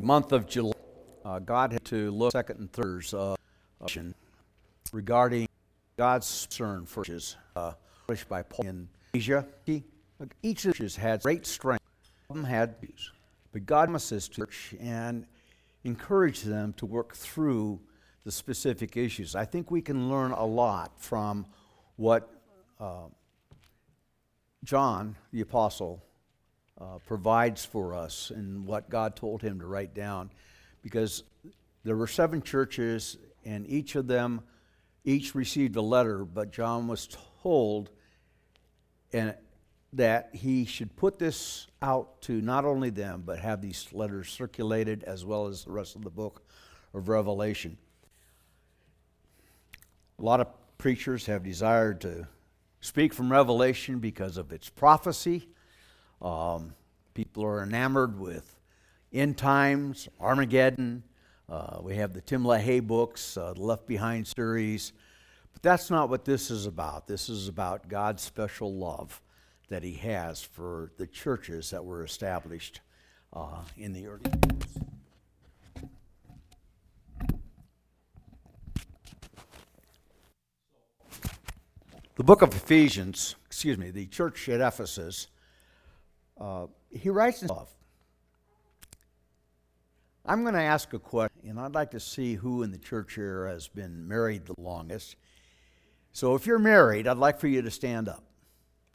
month of July, uh, God had to look second and third uh, regarding God's concern for churches, uh, published by Paul in Asia. Each of the churches had great strength. Some had views, but God assist the church and encourage them to work through the specific issues. I think we can learn a lot from what uh, John, the apostle, uh, provides for us and what God told him to write down. Because there were seven churches, and each of them, each received a letter, but John was told and that he should put this out to not only them, but have these letters circulated as well as the rest of the book of Revelation. A lot of preachers have desired to speak from Revelation because of its prophecy. Um, people are enamored with end times, Armageddon. Uh, we have the Tim LaHaye books, uh, the Left Behind series. But that's not what this is about. This is about God's special love that He has for the churches that were established uh, in the early years. The book of Ephesians, excuse me, the church at Ephesus, uh, he writes love. I'm going to ask a question, and I'd like to see who in the church here has been married the longest. So if you're married, I'd like for you to stand up.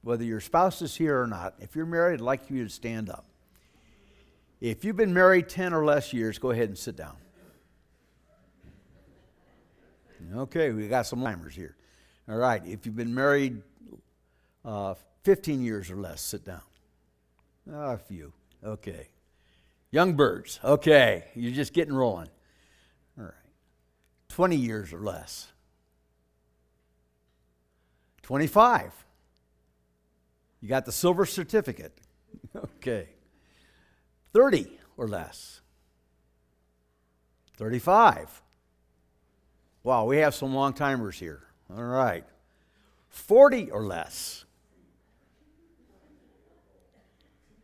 Whether your spouse is here or not, if you're married, I'd like you to stand up. If you've been married 10 or less years, go ahead and sit down. Okay, we got some timers here. All right, if you've been married uh, 15 years or less, sit down. Oh, a few. Okay. Young birds. Okay, you're just getting rolling. All right. 20 years or less. 25. You got the silver certificate. okay. 30 or less. 35. Wow, we have some long timers here. All right. 40 or less.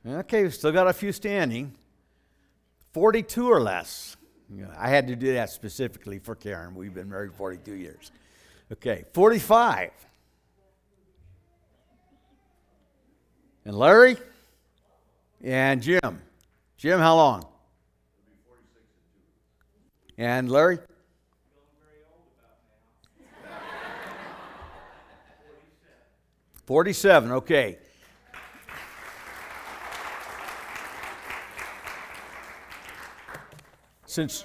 Okay, we've still got a few standing. 42 or less. I had to do that specifically for Karen. We've been married 42 years. Okay, 45. And Larry? And Jim. Jim, how long? And Larry? 47, okay. Since.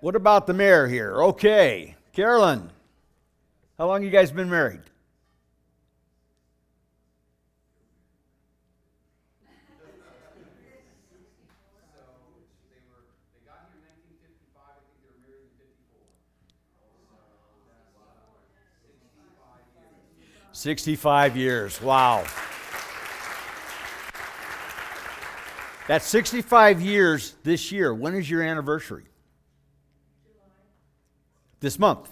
What about the mayor here? Okay. Carolyn, how long you guys been married? Sixty-five years. Wow. That's 65 years this year. When is your anniversary? This month.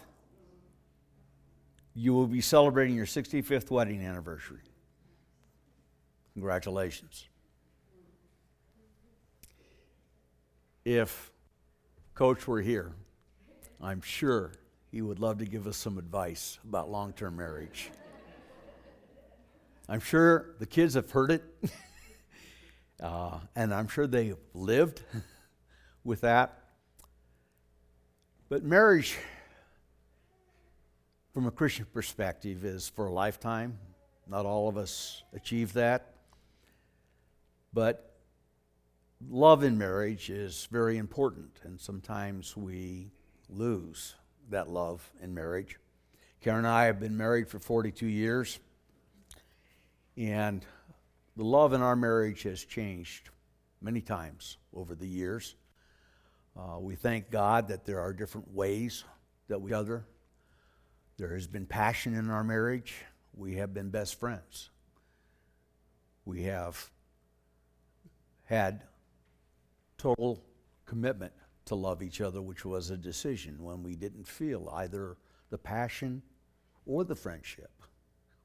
You will be celebrating your 65th wedding anniversary. Congratulations. If Coach were here, I'm sure he would love to give us some advice about long term marriage. I'm sure the kids have heard it. Uh, and I'm sure they lived with that. But marriage, from a Christian perspective, is for a lifetime. Not all of us achieve that. But love in marriage is very important, and sometimes we lose that love in marriage. Karen and I have been married for 42 years, and the love in our marriage has changed many times over the years. Uh, we thank God that there are different ways that we other. There has been passion in our marriage. We have been best friends. We have had total commitment to love each other, which was a decision when we didn't feel either the passion or the friendship.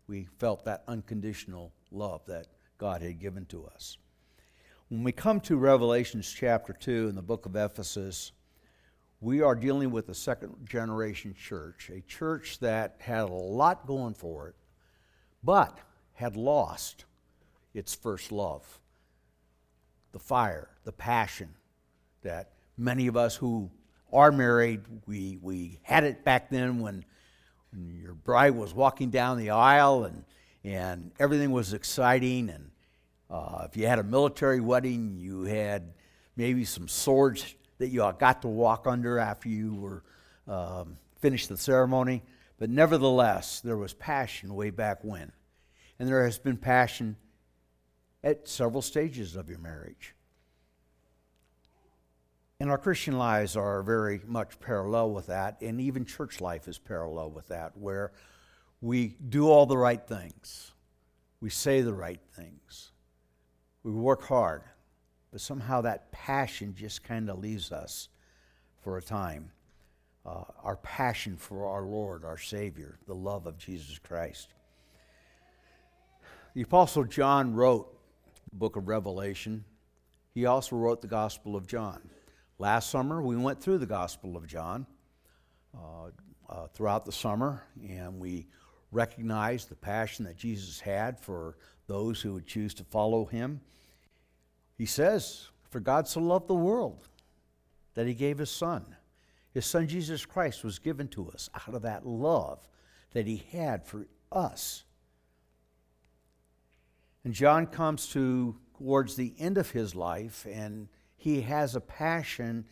We felt that unconditional love that God had given to us. When we come to Revelations chapter 2 in the book of Ephesus, we are dealing with a second generation church, a church that had a lot going for it, but had lost its first love the fire, the passion that many of us who are married, we, we had it back then when, when your bride was walking down the aisle and, and everything was exciting. And uh, if you had a military wedding, you had maybe some swords that you got to walk under after you were um, finished the ceremony. But nevertheless, there was passion way back when. And there has been passion at several stages of your marriage. And our Christian lives are very much parallel with that, and even church life is parallel with that, where we do all the right things, we say the right things, we work hard, but somehow that passion just kind of leaves us for a time. Uh, our passion for our Lord, our Savior, the love of Jesus Christ. The Apostle John wrote the book of Revelation. He also wrote the Gospel of John. Last summer, we went through the Gospel of John uh, uh, throughout the summer, and we recognized the passion that Jesus had for those who would choose to follow him he says, For God so loved the world that he gave his son. His son Jesus Christ was given to us out of that love that he had for us. And John comes to towards the end of his life, and he has a passion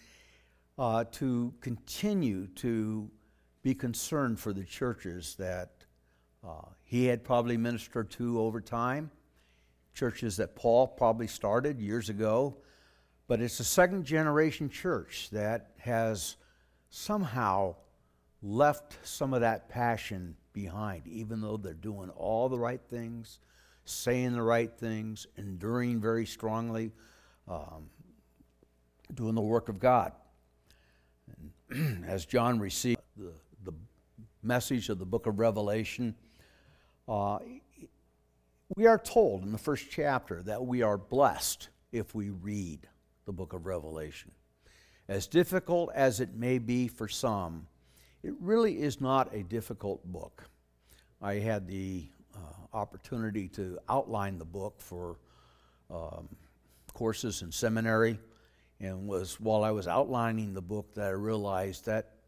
uh, to continue to be concerned for the churches that uh, he had probably ministered to over time churches that Paul probably started years ago, but it's a second generation church that has somehow left some of that passion behind, even though they're doing all the right things, saying the right things, enduring very strongly, um, doing the work of God. And as John received the, the message of the book of Revelation, uh, we are told in the first chapter that we are blessed if we read the book of Revelation. As difficult as it may be for some, it really is not a difficult book. I had the uh, opportunity to outline the book for um, courses in seminary, and was while I was outlining the book that I realized that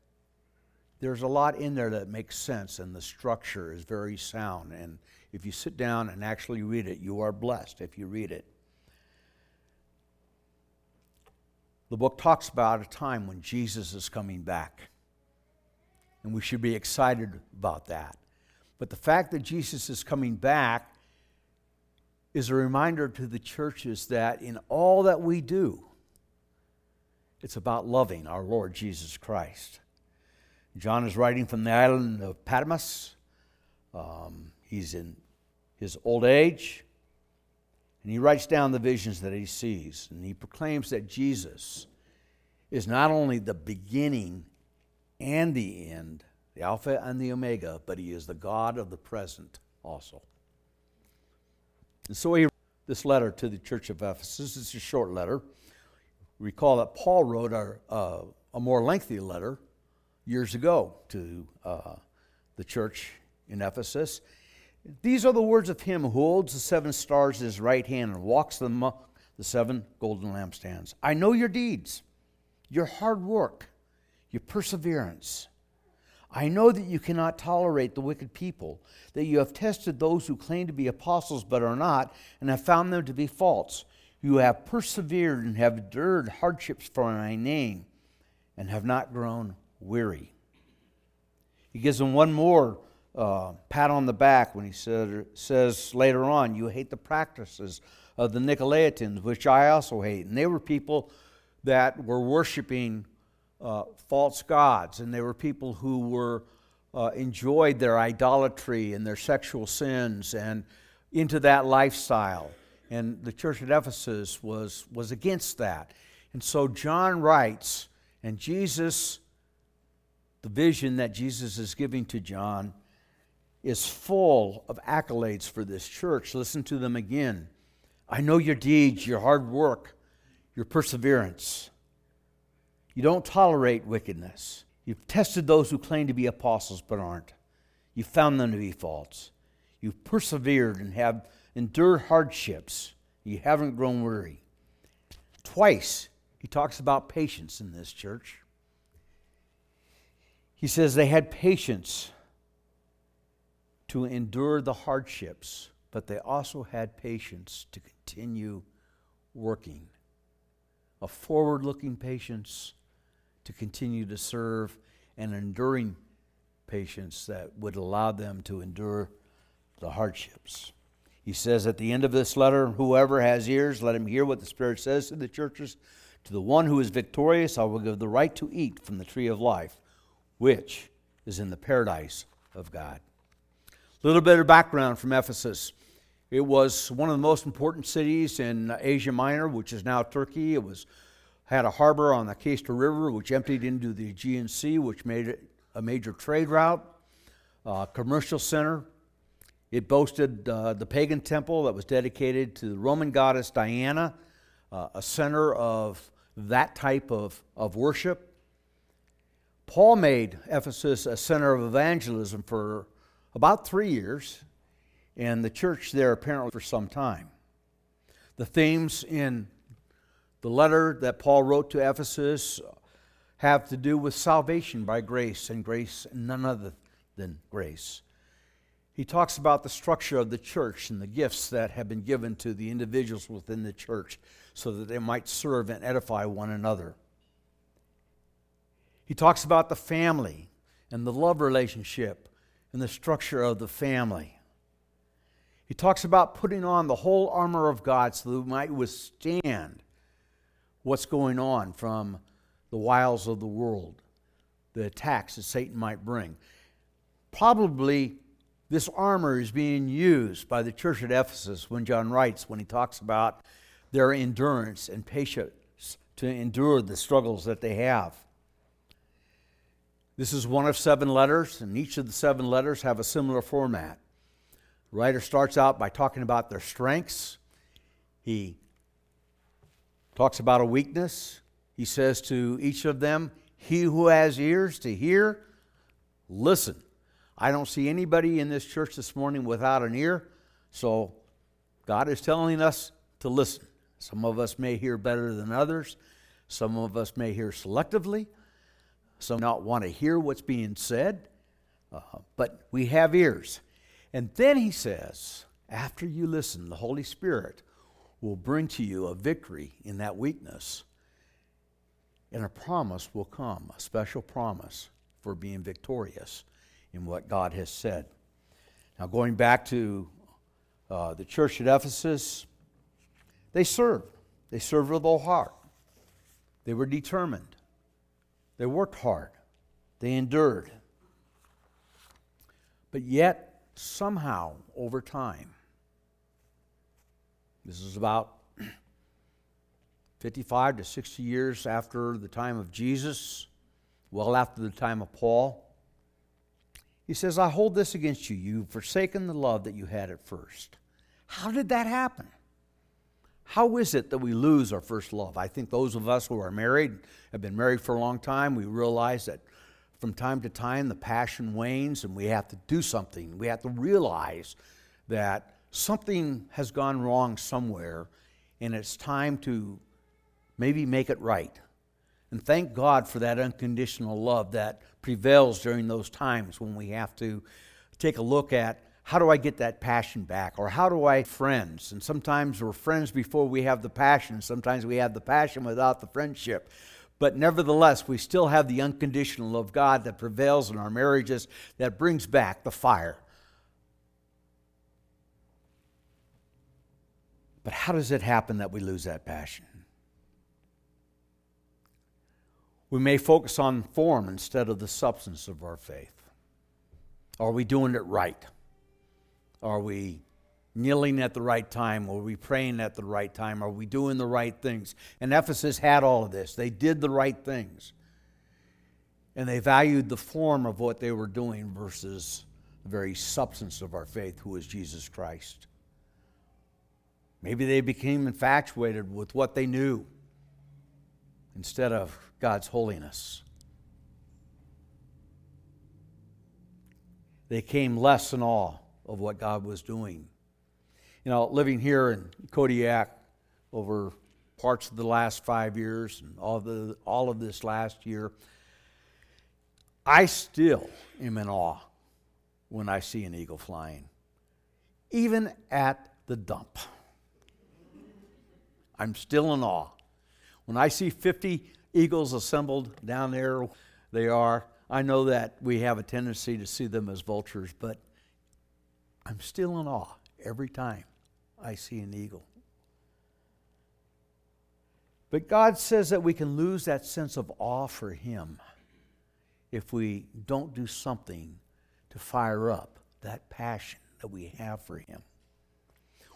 there's a lot in there that makes sense, and the structure is very sound and if you sit down and actually read it, you are blessed if you read it. The book talks about a time when Jesus is coming back. And we should be excited about that. But the fact that Jesus is coming back is a reminder to the churches that in all that we do, it's about loving our Lord Jesus Christ. John is writing from the island of Patmos. Um, He's in his old age, and he writes down the visions that he sees. And he proclaims that Jesus is not only the beginning and the end, the Alpha and the Omega, but he is the God of the present also. And so he this letter to the church of Ephesus. It's a short letter. Recall that Paul wrote a, a more lengthy letter years ago to uh, the church in Ephesus. These are the words of him who holds the seven stars in his right hand and walks the the seven golden lampstands. I know your deeds, your hard work, your perseverance. I know that you cannot tolerate the wicked people, that you have tested those who claim to be apostles but are not, and have found them to be false. You have persevered and have endured hardships for my name, and have not grown weary. He gives them one more uh, pat on the back when he said, says later on, You hate the practices of the Nicolaitans, which I also hate. And they were people that were worshiping uh, false gods, and they were people who were uh, enjoyed their idolatry and their sexual sins and into that lifestyle. And the church at Ephesus was, was against that. And so John writes, and Jesus, the vision that Jesus is giving to John, is full of accolades for this church. Listen to them again. I know your deeds, your hard work, your perseverance. You don't tolerate wickedness. You've tested those who claim to be apostles but aren't. You've found them to be false. You've persevered and have endured hardships. You haven't grown weary. Twice, he talks about patience in this church. He says they had patience to endure the hardships, but they also had patience to continue working. A forward looking patience to continue to serve, and enduring patience that would allow them to endure the hardships. He says at the end of this letter, Whoever has ears, let him hear what the Spirit says to the churches. To the one who is victorious, I will give the right to eat from the tree of life, which is in the paradise of God. A little bit of background from Ephesus. It was one of the most important cities in Asia Minor, which is now Turkey. It was had a harbor on the Cayster River, which emptied into the Aegean Sea, which made it a major trade route, a commercial center. It boasted uh, the pagan temple that was dedicated to the Roman goddess Diana, uh, a center of that type of, of worship. Paul made Ephesus a center of evangelism for about three years, and the church there apparently for some time. The themes in the letter that Paul wrote to Ephesus have to do with salvation by grace and grace and none other than grace. He talks about the structure of the church and the gifts that have been given to the individuals within the church so that they might serve and edify one another. He talks about the family and the love relationship and the structure of the family. He talks about putting on the whole armor of God so that we might withstand what's going on from the wiles of the world, the attacks that Satan might bring. Probably this armor is being used by the church at Ephesus when John writes, when he talks about their endurance and patience to endure the struggles that they have. This is one of seven letters, and each of the seven letters have a similar format. The writer starts out by talking about their strengths. He talks about a weakness. He says to each of them, He who has ears to hear, listen. I don't see anybody in this church this morning without an ear, so God is telling us to listen. Some of us may hear better than others, some of us may hear selectively, some not want to hear what's being said, uh, but we have ears. And then he says, after you listen, the Holy Spirit will bring to you a victory in that weakness. And a promise will come, a special promise for being victorious in what God has said. Now, going back to uh, the church at Ephesus, they served. They served with all heart. They were determined. They worked hard. They endured. But yet, somehow, over time, this is about 55 to 60 years after the time of Jesus, well after the time of Paul. He says, I hold this against you. You've forsaken the love that you had at first. How did that happen? How is it that we lose our first love? I think those of us who are married, have been married for a long time, we realize that from time to time the passion wanes and we have to do something. We have to realize that something has gone wrong somewhere, and it's time to maybe make it right. And thank God for that unconditional love that prevails during those times when we have to take a look at how do I get that passion back? Or how do I friends? And sometimes we're friends before we have the passion. Sometimes we have the passion without the friendship. But nevertheless, we still have the unconditional love of God that prevails in our marriages that brings back the fire But how does it happen that we lose that passion? We may focus on form instead of the substance of our faith. Are we doing it right? Are we kneeling at the right time? Are we praying at the right time? Are we doing the right things? And Ephesus had all of this. They did the right things. And they valued the form of what they were doing versus the very substance of our faith, who is Jesus Christ. Maybe they became infatuated with what they knew instead of God's holiness. They came less in awe of what God was doing. You know, living here in Kodiak over parts of the last five years and all, the, all of this last year, I still am in awe when I see an eagle flying, even at the dump. I'm still in awe. When I see 50 eagles assembled down there, they are. I know that we have a tendency to see them as vultures, but I'm still in awe every time I see an eagle. But God says that we can lose that sense of awe for Him if we don't do something to fire up that passion that we have for Him.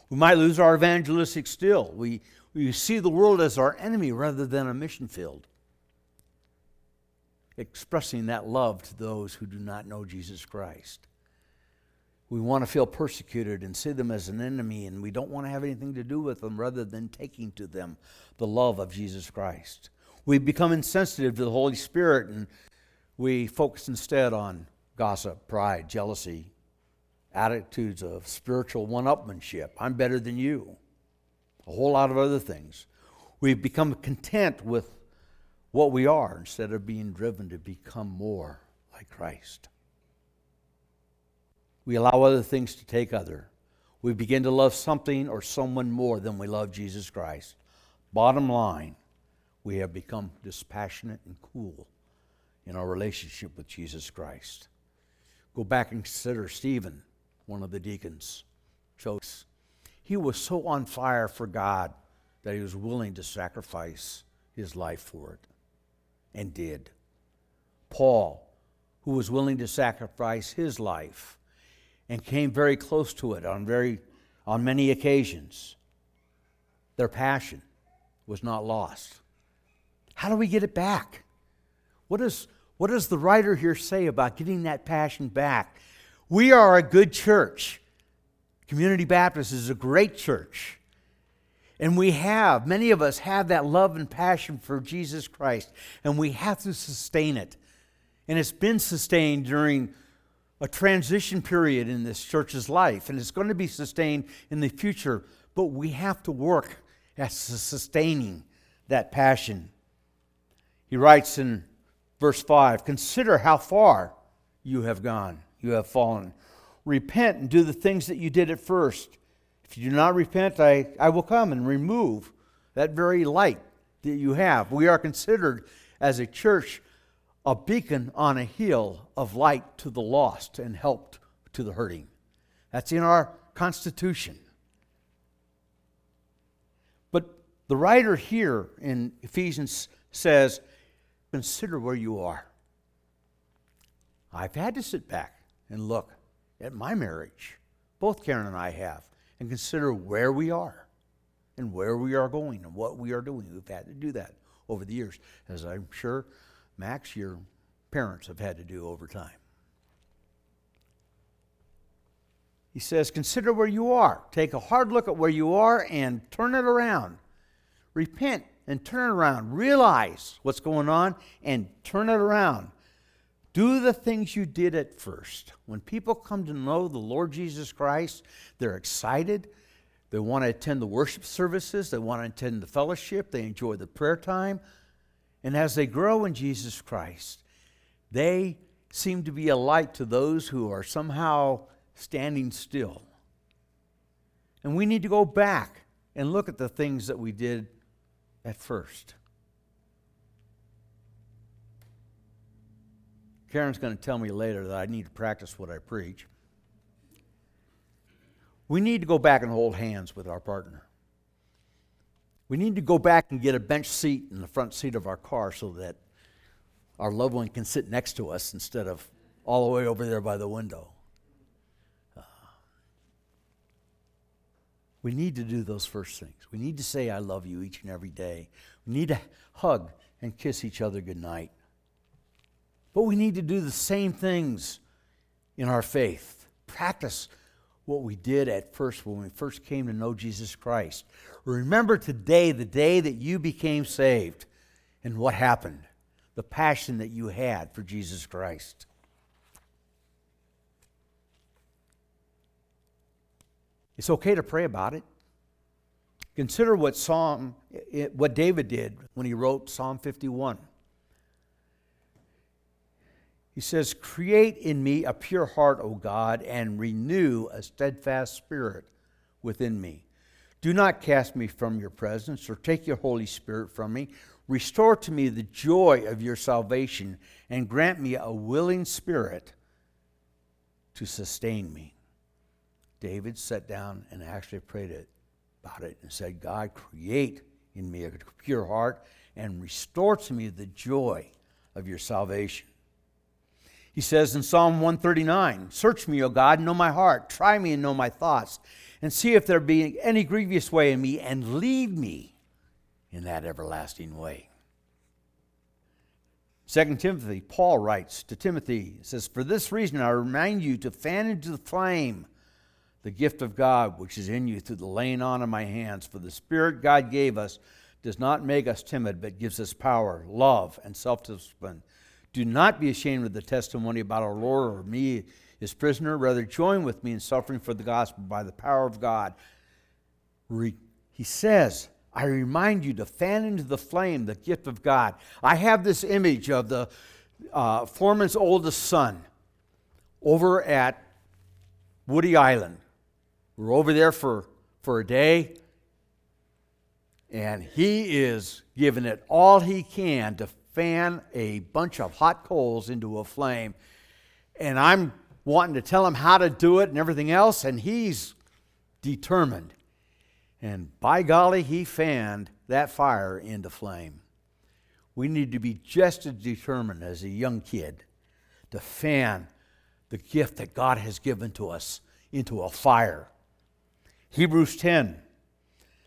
We might lose our evangelistic still. We, we see the world as our enemy rather than a mission field. Expressing that love to those who do not know Jesus Christ. We want to feel persecuted and see them as an enemy, and we don't want to have anything to do with them rather than taking to them the love of Jesus Christ. We become insensitive to the Holy Spirit and we focus instead on gossip, pride, jealousy, attitudes of spiritual one upmanship. I'm better than you. A whole lot of other things. We become content with what we are instead of being driven to become more like Christ. We allow other things to take other. We begin to love something or someone more than we love Jesus Christ. Bottom line, we have become dispassionate and cool in our relationship with Jesus Christ. Go back and consider Stephen, one of the deacons, chose. He was so on fire for God that he was willing to sacrifice his life for it, and did. Paul, who was willing to sacrifice his life and came very close to it on, very, on many occasions. Their passion was not lost. How do we get it back? What, is, what does the writer here say about getting that passion back? We are a good church. Community Baptist is a great church. And we have, many of us have that love and passion for Jesus Christ, and we have to sustain it. And it's been sustained during a transition period in this church's life, and it's going to be sustained in the future, but we have to work at sustaining that passion. He writes in verse 5 Consider how far you have gone, you have fallen. Repent and do the things that you did at first. If you do not repent, I, I will come and remove that very light that you have. We are considered as a church a beacon on a hill of light to the lost and help to the hurting. That's in our Constitution. But the writer here in Ephesians says, Consider where you are. I've had to sit back and look at my marriage. Both Karen and I have, and consider where we are and where we are going and what we are doing. We've had to do that over the years, as I'm sure Max, your parents have had to do over time. He says, Consider where you are. Take a hard look at where you are and turn it around. Repent and turn it around. Realize what's going on and turn it around. Do the things you did at first. When people come to know the Lord Jesus Christ, they're excited. They want to attend the worship services. They want to attend the fellowship. They enjoy the prayer time. And as they grow in Jesus Christ, they seem to be a light to those who are somehow standing still. And we need to go back and look at the things that we did at first. Karen's going to tell me later that I need to practice what I preach. We need to go back and hold hands with our partner. We need to go back and get a bench seat in the front seat of our car so that our loved one can sit next to us instead of all the way over there by the window. Uh, we need to do those first things. We need to say, I love you each and every day. We need to hug and kiss each other goodnight. But we need to do the same things in our faith. Practice what we did at first when we first came to know Jesus Christ. Remember today, the day that you became saved, and what happened, the passion that you had for Jesus Christ. It's okay to pray about it. Consider what Psalm, what David did when he wrote Psalm 51. He says, Create in me a pure heart, O God, and renew a steadfast spirit within me. Do not cast me from your presence or take your Holy Spirit from me. Restore to me the joy of your salvation and grant me a willing spirit to sustain me. David sat down and actually prayed it, about it and said, God, create in me a pure heart and restore to me the joy of your salvation. He says in Psalm 139 Search me, O God, know my heart. Try me and know my thoughts, and see if there be any grievous way in me, and lead me in that everlasting way. 2 Timothy, Paul writes to Timothy, says, For this reason I remind you to fan into the flame the gift of God which is in you through the laying on of my hands. For the Spirit God gave us does not make us timid, but gives us power, love, and self discipline. Do not be ashamed of the testimony about our Lord or me, his prisoner. Rather, join with me in suffering for the gospel by the power of God. He says, I remind you to fan into the flame the gift of God. I have this image of the uh, foreman's oldest son over at Woody Island. We're over there for, for a day, and he is giving it all he can to fan a bunch of hot coals into a flame. And I'm wanting to tell him how to do it and everything else, and he's determined. And by golly, he fanned that fire into flame. We need to be just as determined as a young kid to fan the gift that God has given to us into a fire. Hebrews 10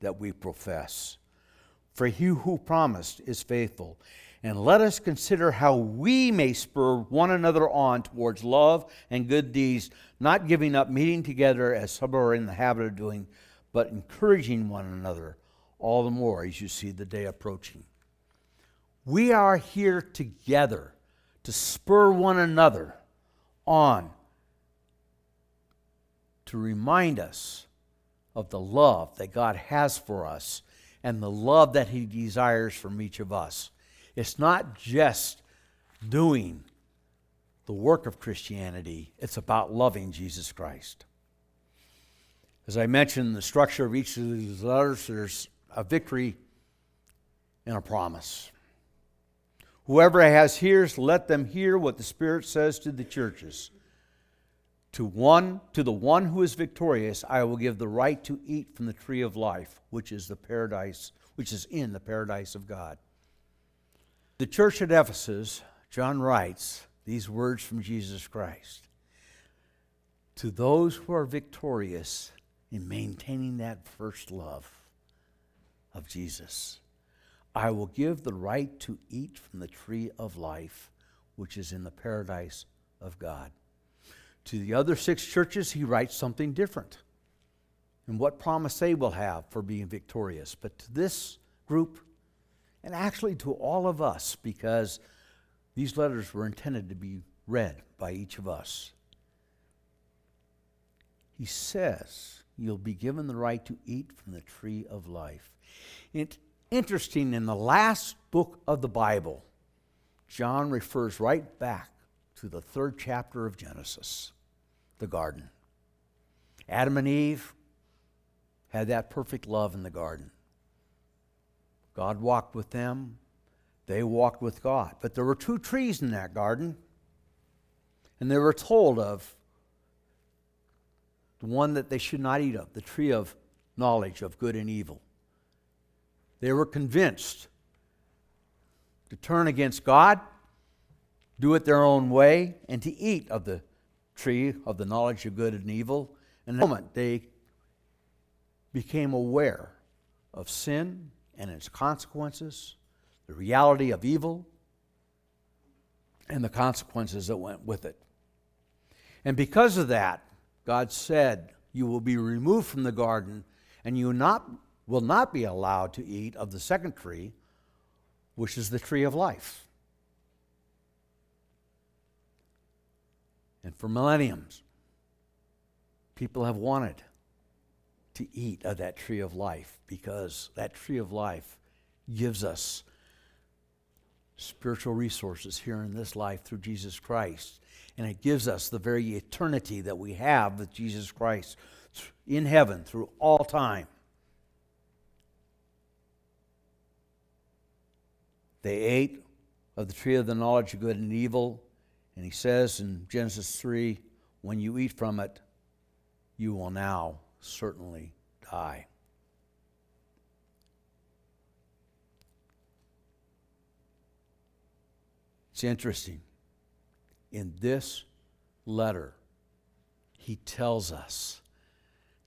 that we profess. For he who promised is faithful. And let us consider how we may spur one another on towards love and good deeds, not giving up meeting together as some are in the habit of doing, but encouraging one another all the more as you see the day approaching. We are here together to spur one another on, to remind us of the love that God has for us and the love that He desires from each of us. It's not just doing the work of Christianity, it's about loving Jesus Christ. As I mentioned, the structure of each of these letters, there's a victory and a promise. Whoever has ears, let them hear what the Spirit says to the churches. To one, to the one who is victorious, I will give the right to eat from the tree of life, which is the paradise, which is in the paradise of God. The church at Ephesus, John writes these words from Jesus Christ. To those who are victorious in maintaining that first love of Jesus, I will give the right to eat from the tree of life, which is in the paradise of God. To the other six churches, he writes something different and what promise they will have for being victorious. But to this group, and actually to all of us, because these letters were intended to be read by each of us, he says, You'll be given the right to eat from the tree of life. It's interesting, in the last book of the Bible, John refers right back to the third chapter of Genesis, the garden. Adam and Eve had that perfect love in the garden. God walked with them, they walked with God. But there were two trees in that garden, and they were told of the one that they should not eat of, the tree of knowledge of good and evil. They were convinced to turn against God, do it their own way, and to eat of the tree of the knowledge of good and evil. And in the moment they became aware of sin and its consequences, the reality of evil, and the consequences that went with it. And because of that, God said, You will be removed from the garden, and you not, will not be allowed to eat of the second tree, which is the tree of life. And for millenniums, people have wanted to eat of that tree of life because that tree of life gives us spiritual resources here in this life through Jesus Christ. And it gives us the very eternity that we have with Jesus Christ in heaven through all time. They ate of the tree of the knowledge of good and evil. And he says in Genesis 3 when you eat from it, you will now certainly die. It's interesting. In this letter, he tells us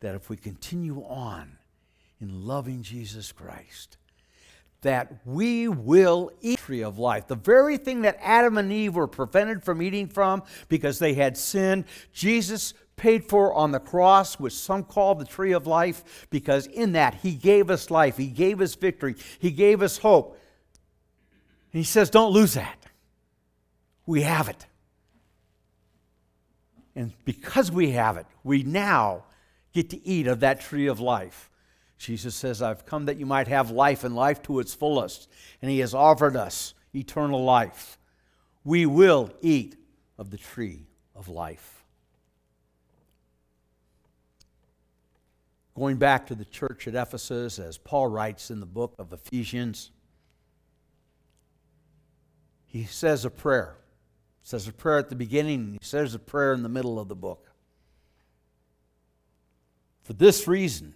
that if we continue on in loving Jesus Christ, that we will eat tree of life. The very thing that Adam and Eve were prevented from eating from because they had sinned, Jesus paid for on the cross, which some call the tree of life, because in that he gave us life, he gave us victory, he gave us hope. And he says, Don't lose that. We have it. And because we have it, we now get to eat of that tree of life. Jesus says, I've come that you might have life and life to its fullest. And he has offered us eternal life. We will eat of the tree of life. Going back to the church at Ephesus, as Paul writes in the book of Ephesians, he says a prayer He says a prayer at the beginning, he says a prayer in the middle of the book. For this reason,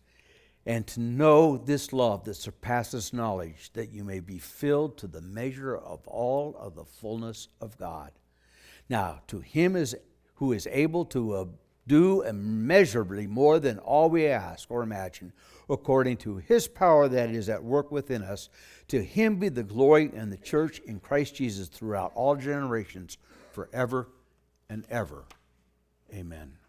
and to know this love that surpasses knowledge, that you may be filled to the measure of all of the fullness of God. Now, to him is who is able to uh, do immeasurably more than all we ask or imagine, according to his power that is at work within us. To him be the glory in the church in Christ Jesus throughout all generations, forever and ever. Amen.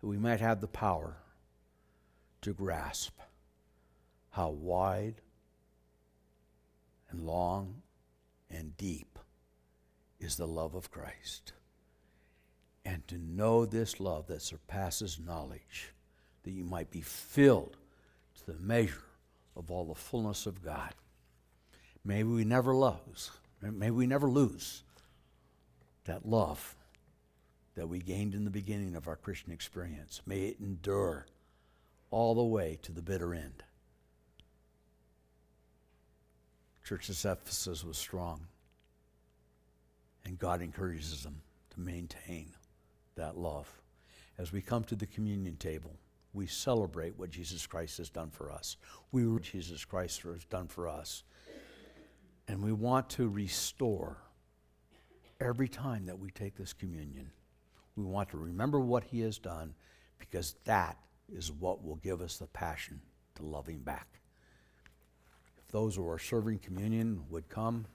That we might have the power to grasp how wide and long and deep is the love of Christ and to know this love that surpasses knowledge, that you might be filled to the measure of all the fullness of God. May we never lose, may we never lose that love that we gained in the beginning of our Christian experience. May it endure all the way to the bitter end. Church of Ephesus was strong, and God encourages them to maintain that love. As we come to the communion table, we celebrate what Jesus Christ has done for us. We what Jesus Christ has done for us. And we want to restore every time that we take this communion. We want to remember what he has done because that is what will give us the passion to love him back. If those who are serving communion would come